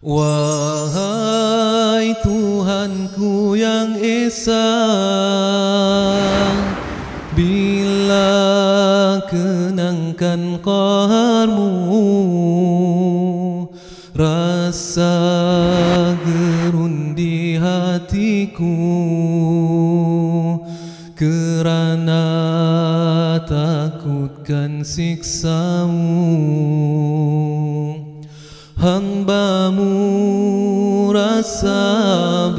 Wahai Tuhanku yang Esa Bila kenangkan qaharmu Rasa gerun di hatiku Kerana takutkan siksamu hambamu rasa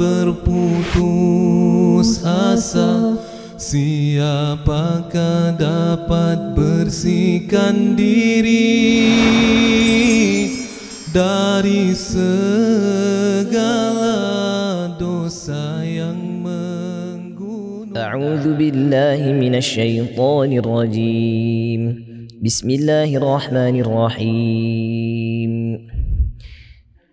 berputus asa. Siapakah dapat bersihkan diri Dari segala dosa yang menggunung A'udhu billahi minasyaitanirrajim Bismillahirrahmanirrahim.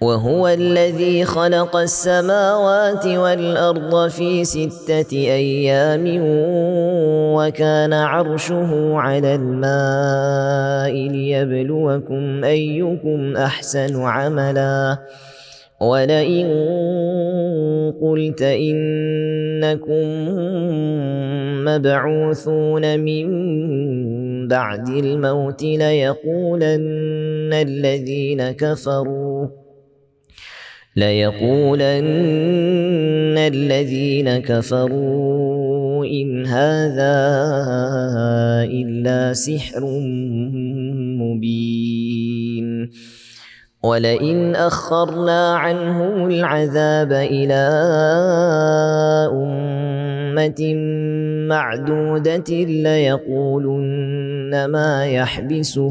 وهو الذي خلق السماوات والأرض في ستة أيام وكان عرشه على الماء ليبلوكم أيكم أحسن عملا. ولئن قلت انكم مبعوثون من بعد الموت ليقولن الذين كفروا ليقولن الذين كفروا إن هذا إلا سحر مبين. ولئن أخرنا عنهم العذاب إلى أمة معدودة ليقولن ما يحبسه.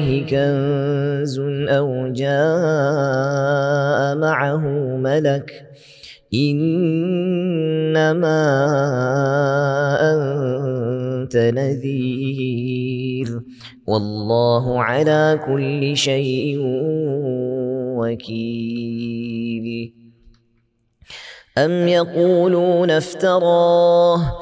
كنز أو جاء معه ملك إنما أنت نذير والله على كل شيء وكيل أم يقولون افتراه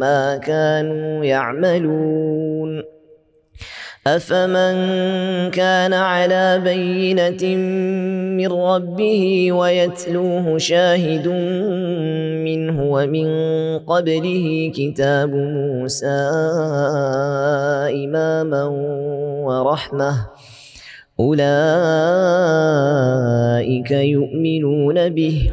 ما كانوا يعملون. أفمن كان على بينة من ربه ويتلوه شاهد منه ومن قبله كتاب موسى إماما ورحمة أولئك يؤمنون به.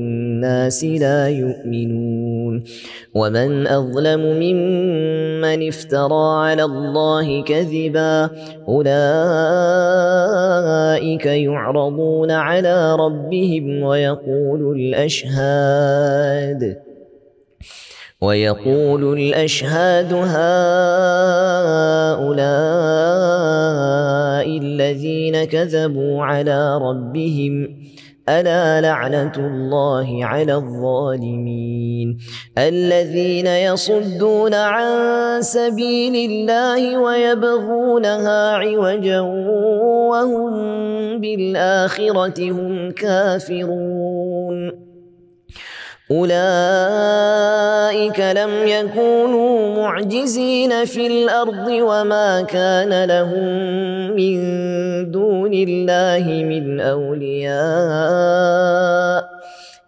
لا يؤمنون. ومن أظلم ممن افترى على الله كذبا أولئك يعرضون على ربهم ويقول الأشهاد. ويقول الأشهاد هؤلاء الذين كذبوا على ربهم. ألا لعنة الله على الظالمين الذين يصدون عن سبيل الله ويبغونها عوجا وهم بالآخرة هم كافرون أولئك لم يكونوا معجزين في الأرض وما كان لهم من دون الله من أولياء.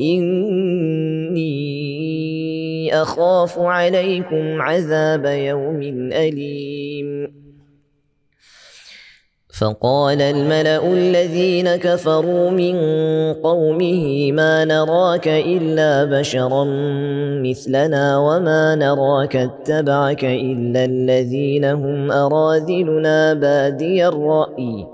إني أخاف عليكم عذاب يوم أليم. فقال الملأ الذين كفروا من قومه ما نراك إلا بشرا مثلنا وما نراك اتبعك إلا الذين هم أراذلنا بادي الرأي.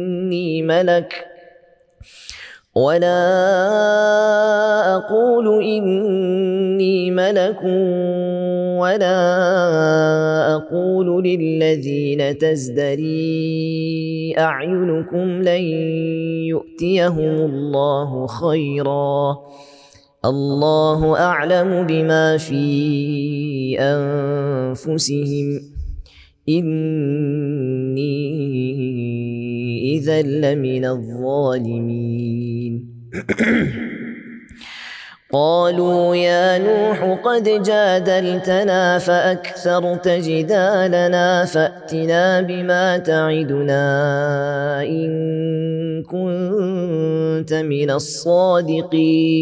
ملك. ولا أقول إني ملك ولا أقول للذين تزدري أعينكم لن يؤتيهم الله خيرا. الله أعلم بما في أنفسهم. إني إذا لمن الظالمين. قالوا يا نوح قد جادلتنا فأكثرت جدالنا فأتنا بما تعدنا إن كنت من الصادقين.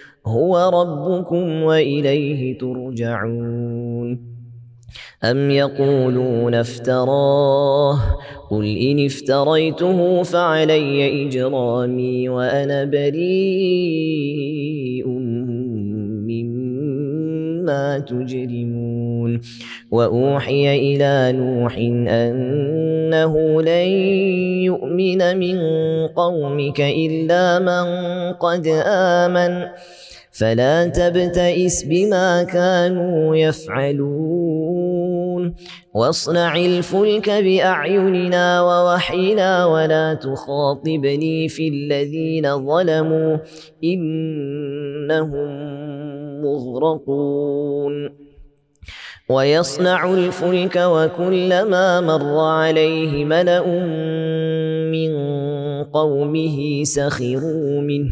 هو ربكم وإليه ترجعون. أم يقولون افتراه؟ قل إن افتريته فعلي إجرامي وأنا بريء مما تجرمون. وأوحي إلى نوح أنه لن يؤمن من قومك إلا من قد آمن. فلا تبتئس بما كانوا يفعلون. واصنع الفلك بأعيننا ووحينا ولا تخاطبني في الذين ظلموا إنهم مغرقون. ويصنع الفلك وكلما مر عليه ملأ من قومه سخروا منه.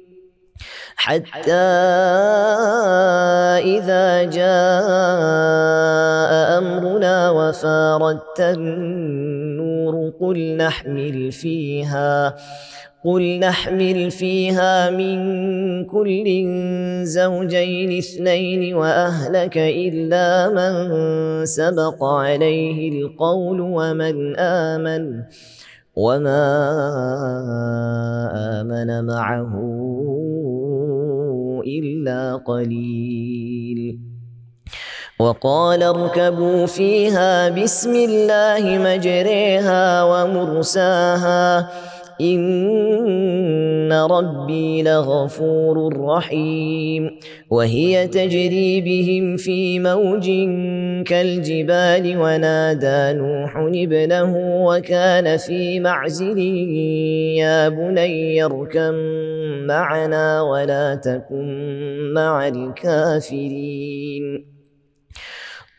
حتى إذا جاء أمرنا وفاردت النور قل نحمل فيها قل نحمل فيها من كل زوجين اثنين وأهلك إلا من سبق عليه القول ومن آمن وما آمن معه إلا قليل. وقال اركبوا فيها بسم الله مجريها ومرساها. إن ربي لغفور رحيم وهي تجري بهم في موج كالجبال ونادى نوح ابنه وكان في معزل يا بني اركم معنا ولا تكن مع الكافرين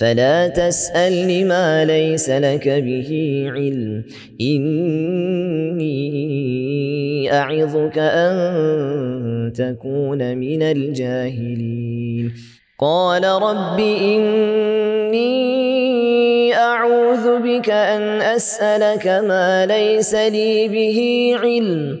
فلا تسأل لما ليس لك به علم. إني أعظك أن تكون من الجاهلين. قال رب إني أعوذ بك أن أسألك ما ليس لي به علم.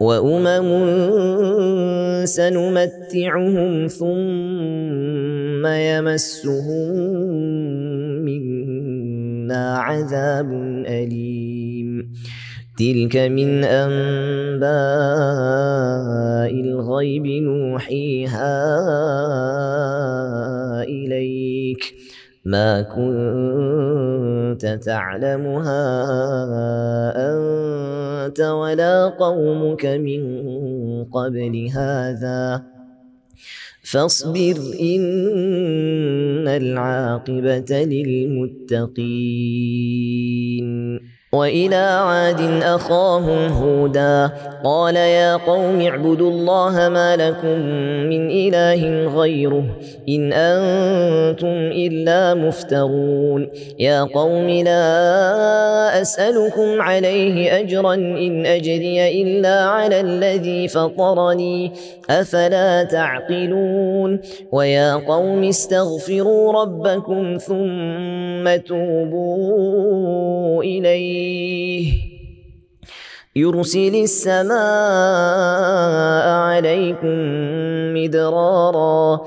وأمم سنمتعهم ثم يمسهم منا عذاب أليم تلك من أنباء الغيب نوحيها إليك ما كنت تعلمها أنت ولا قومك من قبل هذا. فاصبر إن العاقبة للمتقين. وإلى عاد أخاهم هودا. قال يا قوم اعبدوا الله ما لكم من إله غيره إن أنتم إلا مفترون. يا قوم لا أسألكم عليه أجرا إن أجري إلا على الذي فطرني. أفلا تعقلون؟ ويا قوم استغفروا ربكم ثم توبوا إليه. يرسل السماء عليكم مدرارا.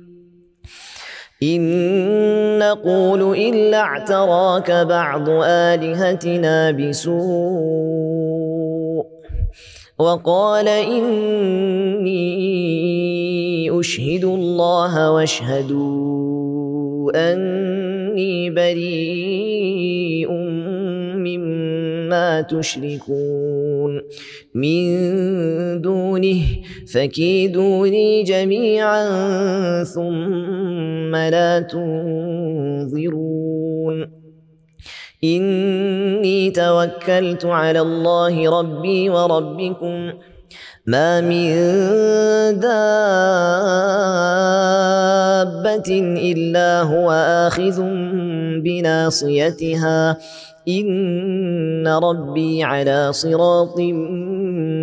إن نقول إلا اعتراك بعض آلهتنا بسوء وقال إني أشهد الله واشهدوا أني بريء مما تشركون من دونه فكيدوني جميعا ثم لا تنظرون. إني توكلت على الله ربي وربكم. ما من دابة إلا هو آخذ بناصيتها. إن ربي على صراط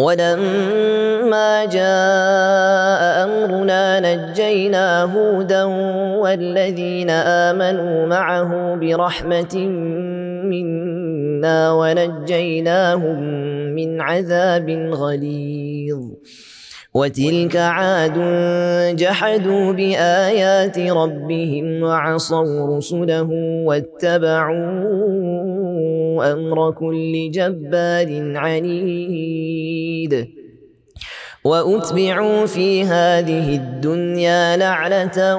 ولما جاء أمرنا نجينا هودا والذين آمنوا معه برحمة منا ونجيناهم من عذاب غليظ. وتلك عاد جحدوا بآيات ربهم وعصوا رسله واتبعوا أمر كل جبار عنيد. وأتبعوا في هذه الدنيا لعنة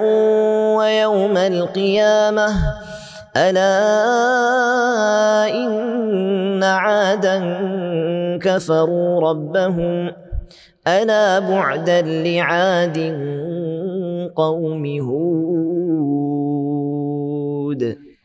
ويوم القيامة. ألا إن عادا كفروا ربهم. ألا بعدا لعاد قوم هود.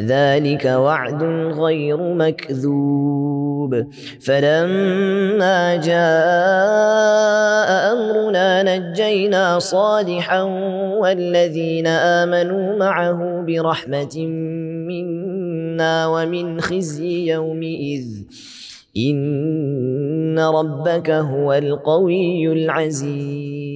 ذلك وعد غير مكذوب. فلما جاء أمرنا نجينا صالحا والذين آمنوا معه برحمة منا ومن خزي يومئذ. إن ربك هو القوي العزيز.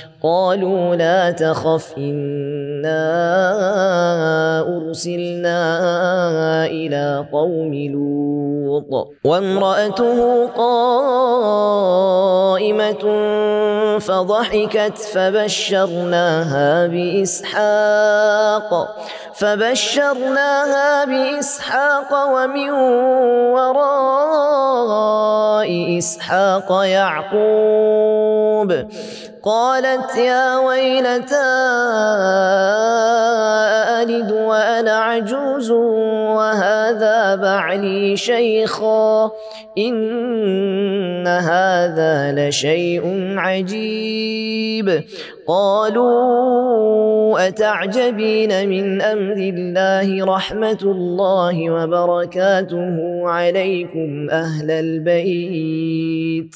قالوا لا تخف إنا أرسلنا إلى قوم لوط. وامرأته قائمة فضحكت فبشرناها بإسحاق. فبشرناها بإسحاق ومن وراء إسحاق يعقوب. قالت يا ويلتى ألد وأنا عجوز وهذا بعلي شيخا إن هذا لشيء عجيب. قالوا أتعجبين من أمر الله رحمة الله وبركاته عليكم أهل البيت؟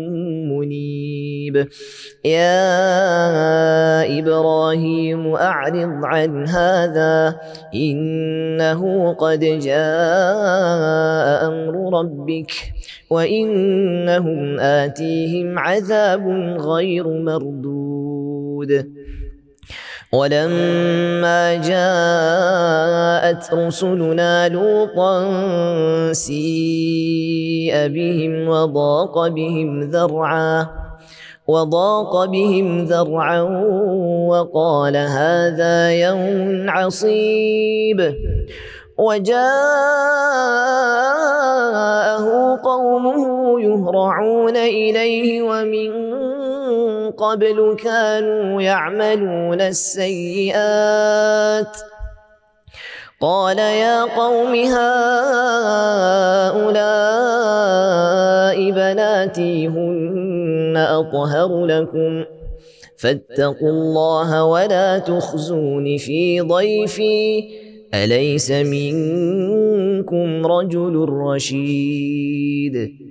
منيب. يا إبراهيم أعرض عن هذا إنه قد جاء أمر ربك وإنهم آتيهم عذاب غير مردود. ولما جاءت رسلنا لوطا سيء بهم وضاق بهم ذرعا وضاق بهم ذرعا وقال هذا يوم عصيب. وجاءه قومه يهرعون إليه ومن قبل كانوا يعملون السيئات. قال يا قوم هؤلاء بناتي هن أطهر لكم. فاتقوا الله ولا تخزون في ضيفي. أليس منكم رجل رشيد؟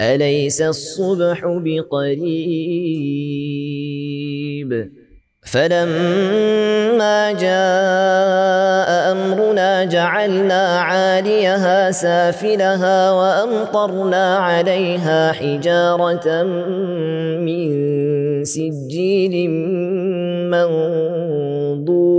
أليس الصبح بقريب؟ فلما جاء أمرنا جعلنا عاليها سافلها وأمطرنا عليها حجارة من سجيل منضود.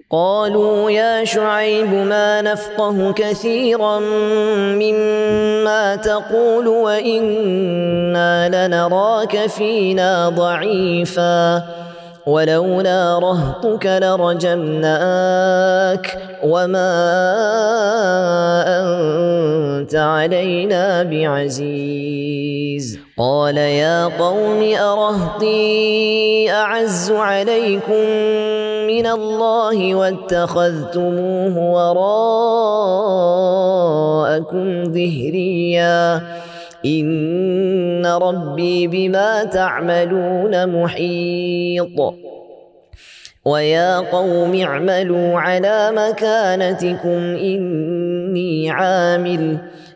قالوا يا شعيب ما نفقه كثيرا مما تقول وإنا لنراك فينا ضعيفاً ولولا رهطك لرجمناك وما أنت علينا بعزيز قال يا قوم أرهطي أعز عليكم من الله واتخذتموه وراءكم ظهريا إن ربي بما تعملون محيط. ويا قوم اعملوا على مكانتكم إني عامل.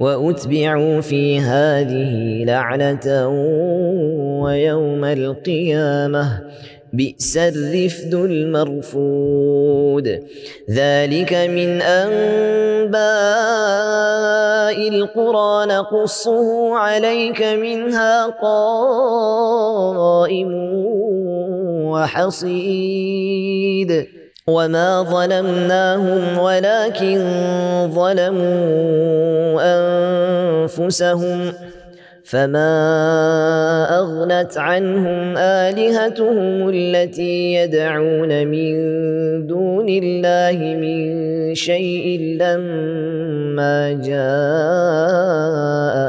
وأتبعوا في هذه لعنة ويوم القيامة. بئس الرفد المرفود. ذلك من أنباء القرى. نقصه عليك منها قائم وحصيد. وما ظلمناهم ولكن ظلموا أنفسهم فما أغنت عنهم آلهتهم التي يدعون من دون الله من شيء لما جاء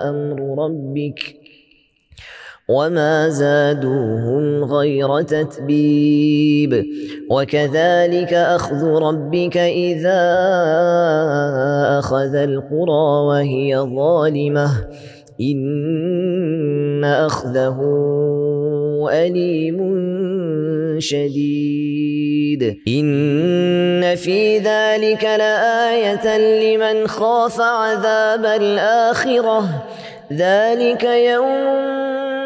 أمر ربك وما زادوهم غير تتبيب وكذلك أخذ ربك إذا أخذ القرى وهي ظالمة إن أخذه أليم شديد إن في ذلك لآية لمن خاف عذاب الآخرة ذلك يوم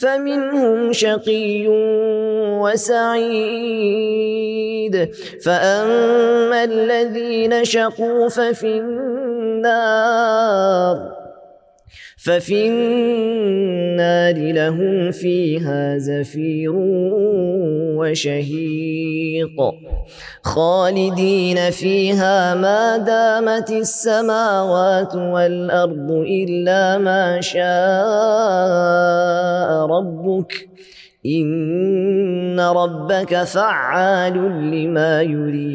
فمنهم شقي وسعيد. فأما الذين شقوا ففي النار. ففي النار لهم فيها زفير وشهيق. خالدين فيها ما دامت السماوات والأرض إلا ما شاء ربك. إن ربك فعال لما يريد.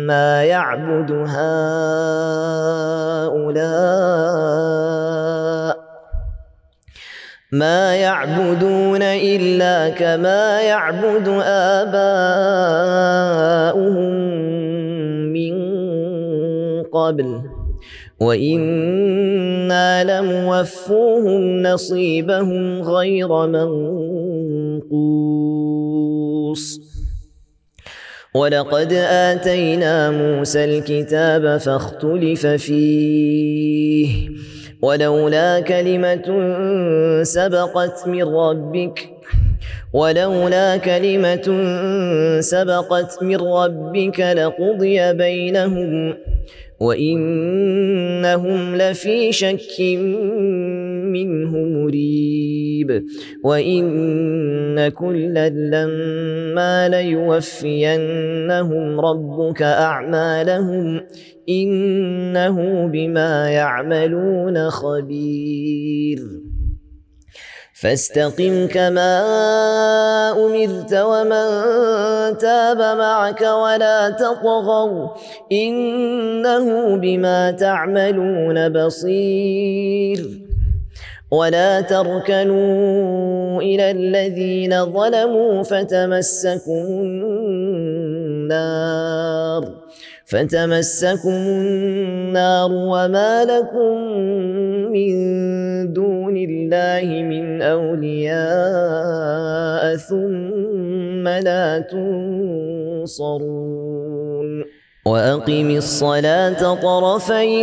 مما يعبد هؤلاء ما يعبدون الا كما يعبد اباؤهم من قبل وأنا لموفوهم نصيبهم غير منقوص ولقد آتينا موسى الكتاب فاختلف فيه ولولا كلمة سبقت من ربك ولولا كلمة سبقت من ربك لقضي بينهم وإنهم لفي شك منه مريب. وإن كلا لما ليوفينهم ربك أعمالهم إنه بما يعملون خبير. فاستقم كما أمرت ومن تاب معك ولا تطغوا إنه بما تعملون بصير. ولا تركنوا إلى الذين ظلموا فتمسكم النار فتمسكم النار وما لكم من دون الله من اولياء ثم لا تنصرون واقم الصلاه طرفي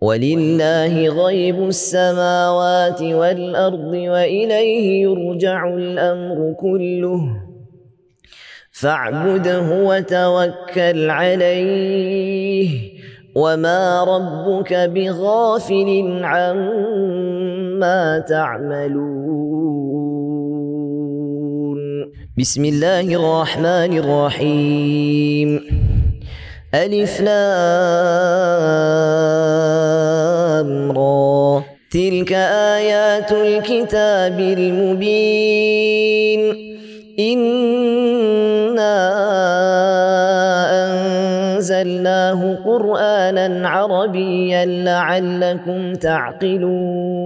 ولله غيب السماوات والأرض وإليه يرجع الأمر كله. فاعبده وتوكل عليه. وما ربك بغافل عما تعملون. بسم الله الرحمن الرحيم. ألف لام را. تلك آيات الكتاب المبين. إنا أنزلناه قرآنا عربيا لعلكم تعقلون.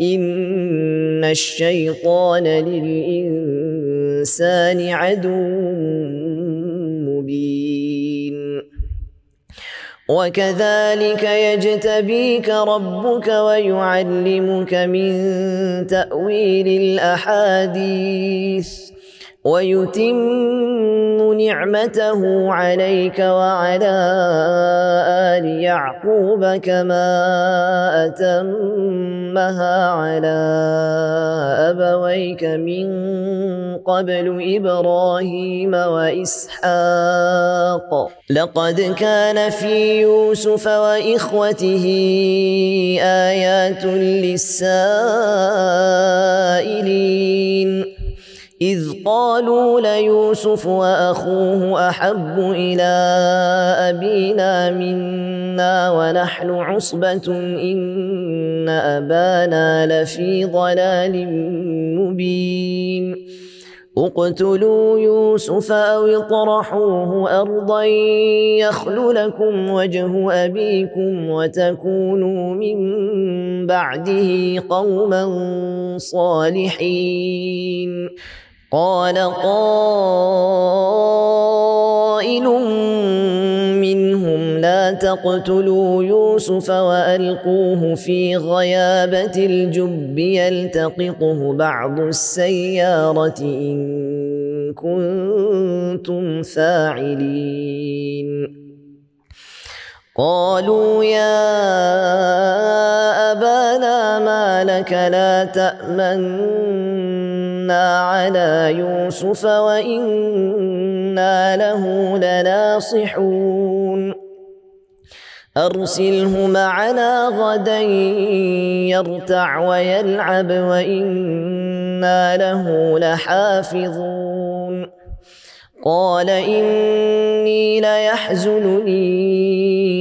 ان الشيطان للانسان عدو مبين. وكذلك يجتبيك ربك ويعلمك من تاويل الاحاديث. ويتم نعمته عليك وعلى آل يعقوب كما أتمها على أبويك من قبل إبراهيم وإسحاق. لقد كان في يوسف وإخوته آيات للسائلين. إذ قالوا ليوسف وأخوه أحب إلى أبينا منا ونحن عصبة إن أبانا لفي ضلال مبين. اقتلوا يوسف أو اطرحوه أرضا يخل لكم وجه أبيكم وتكونوا من بعده قوما صالحين. قال قائل منهم لا تقتلوا يوسف وألقوه في غيابة الجب يلتقطه بعض السيارة إن كنتم فاعلين. قالوا يا أبانا ما لك لا على يوسف وأنا له لناصحون ارسله معنا غدا يرتع ويلعب وأنا له لحافظون قال اني ليحزنني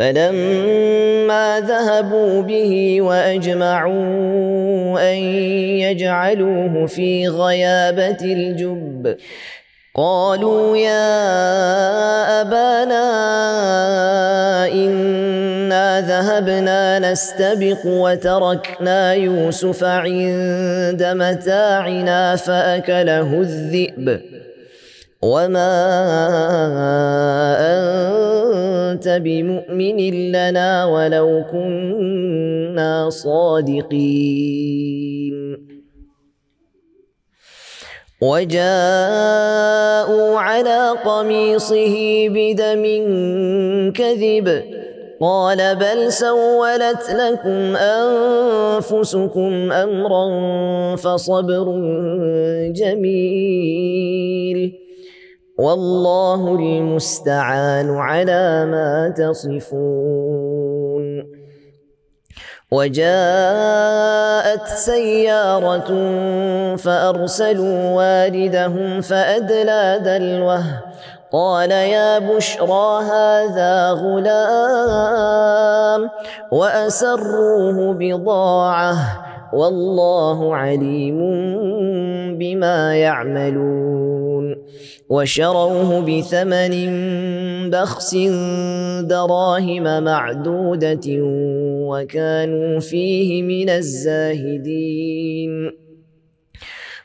فلما ذهبوا به وأجمعوا أن يجعلوه في غيابة الجب قالوا يا أبانا إنا ذهبنا نستبق وتركنا يوسف عند متاعنا فأكله الذئب. وما انت بمؤمن لنا ولو كنا صادقين وجاءوا على قميصه بدم كذب قال بل سولت لكم انفسكم امرا فصبر جميل والله المستعان على ما تصفون. وجاءت سيارة فأرسلوا واردهم فأدلى دلوه. قال يا بشرى هذا غلام وأسروه بضاعة. والله عليم بما يعملون. وشروه بثمن بخس دراهم معدودة وكانوا فيه من الزاهدين.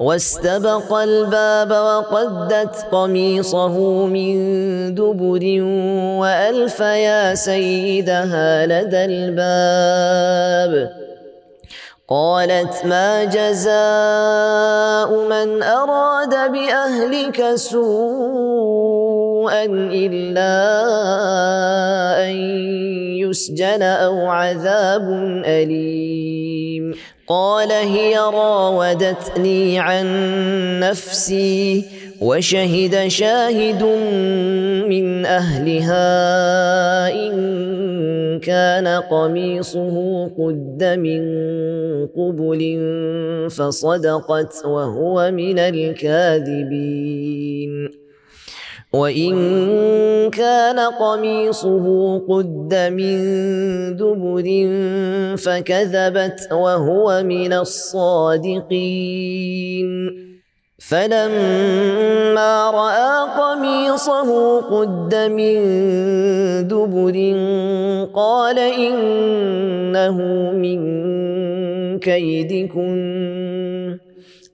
واستبق الباب وقدت قميصه من دبر وألف يا سيدها لدى الباب. قالت ما جزاء من أراد بأهلك سوءا إلا أن يسجن أو عذاب أليم. قال هي راودتني عن نفسي وشهد شاهد من أهلها إن كان قميصه قد من قبل فصدقت وهو من الكاذبين. وإن كان قميصه قد من دبر فكذبت وهو من الصادقين. فلما رأى قميصه قد من دبر قال إنه من كيدكن.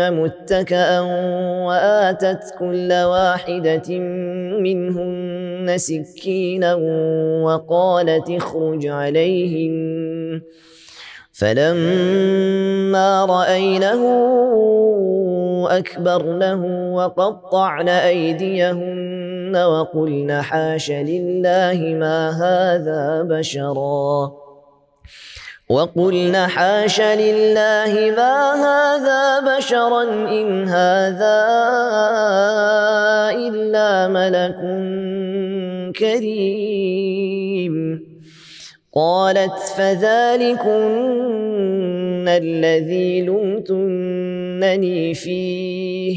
متكئا وآتت كل واحدة منهن سكينا وقالت اخرج عليهن فلما راينه أكبرنه وقطعن أيديهن وقلن حاش لله ما هذا بشرا. وقلن حاش لله ما هذا بشرا إن هذا إلا ملك كريم. قالت فذلكن الذي لمتنني فيه.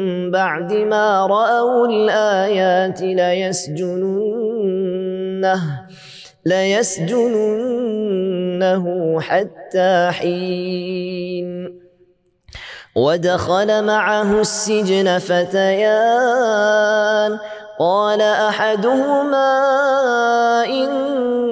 بعد ما رأوا الآيات ليسجننه ليسجننه حتى حين. ودخل معه السجن فتيان قال أحدهما إني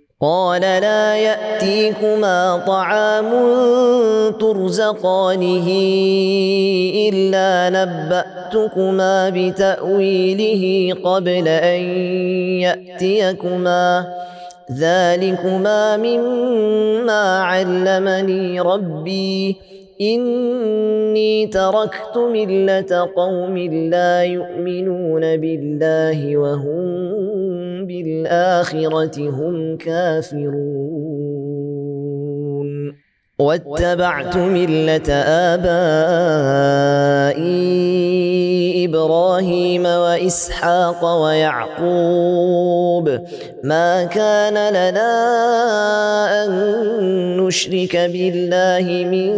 قال لا يأتيكما طعام ترزقانه إلا نبأتكما بتأويله قبل أن يأتيكما. ذلكما مما علمني ربي. إني تركت ملة قوم لا يؤمنون بالله وهم بالآخرة هم كافرون. واتبعت ملة آبائي إبراهيم وإسحاق ويعقوب. ما كان لنا أن نشرك بالله من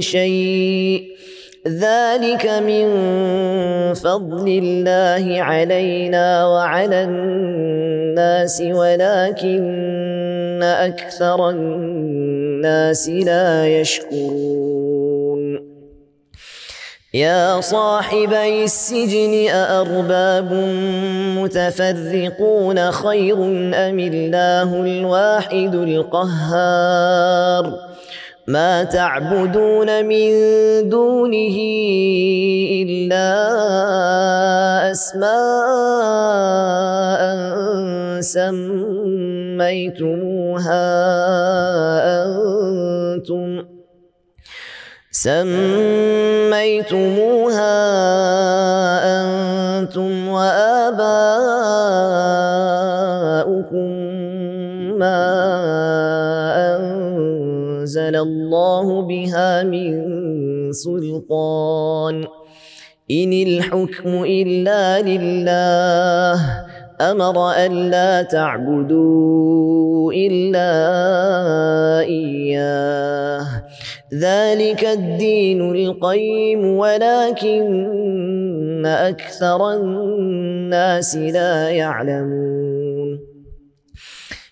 شيء. ذلك من فضل الله علينا وعلى الناس ولكن أكثر الناس لا يشكرون. يا صاحبي السجن أأرباب متفرقون خير أم الله الواحد القهار؟ ما تعبدون من دونه إلا أسماء سميتموها أنتم سميتموها أنتم وآباؤكم ما أنزل الله بها من سلطان. إن الحكم إلا لله. أمر ألا تعبدوا إلا إياه. ذلك الدين القيم ولكن أكثر الناس لا يعلمون.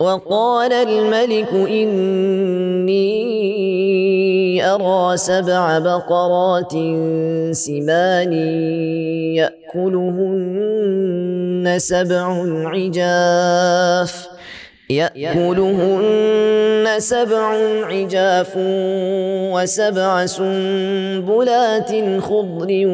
وقال الملك إني أرى سبع بقرات سمان يأكلهن سبع عجاف يأكلهن سبع عجاف وسبع سنبلات خضر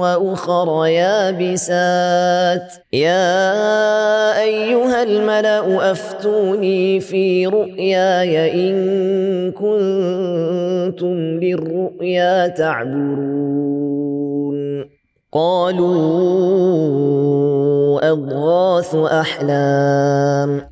وأخر يابسات. يا أيها الملأ أفتوني في رؤياي إن كنتم للرؤيا تعبرون قالوا أضغاث أحلام.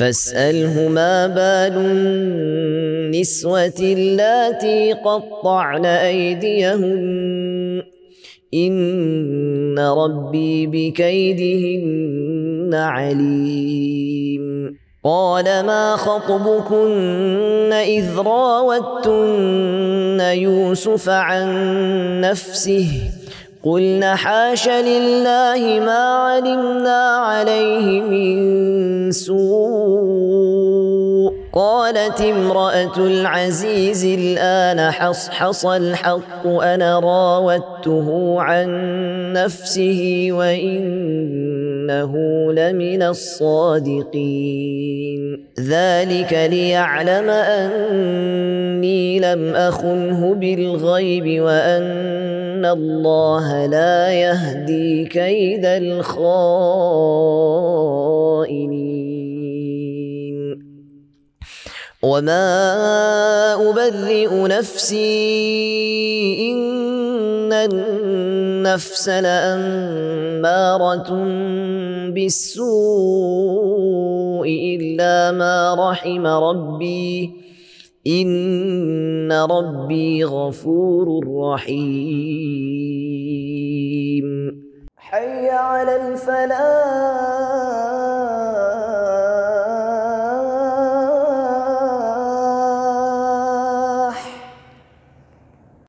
فاساله ما بال النسوة اللاتي قطعن أيديهن. إن ربي بكيدهن عليم. قال ما خطبكن إذ راوتن يوسف عن نفسه؟ قلن حاش لله ما علمنا عليه من سوء. قالت امرأة العزيز الآن حصحص الحق أنا راودته عن نفسه وانه لمن الصادقين. ذلك ليعلم أني لم أخنه بالغيب وأن الله لا يهدي كيد الخائنين. وما ابرئ نفسي ان النفس لأمارة بالسوء إلا ما رحم ربي. إن ربي غفور رحيم. حي على الفلاح.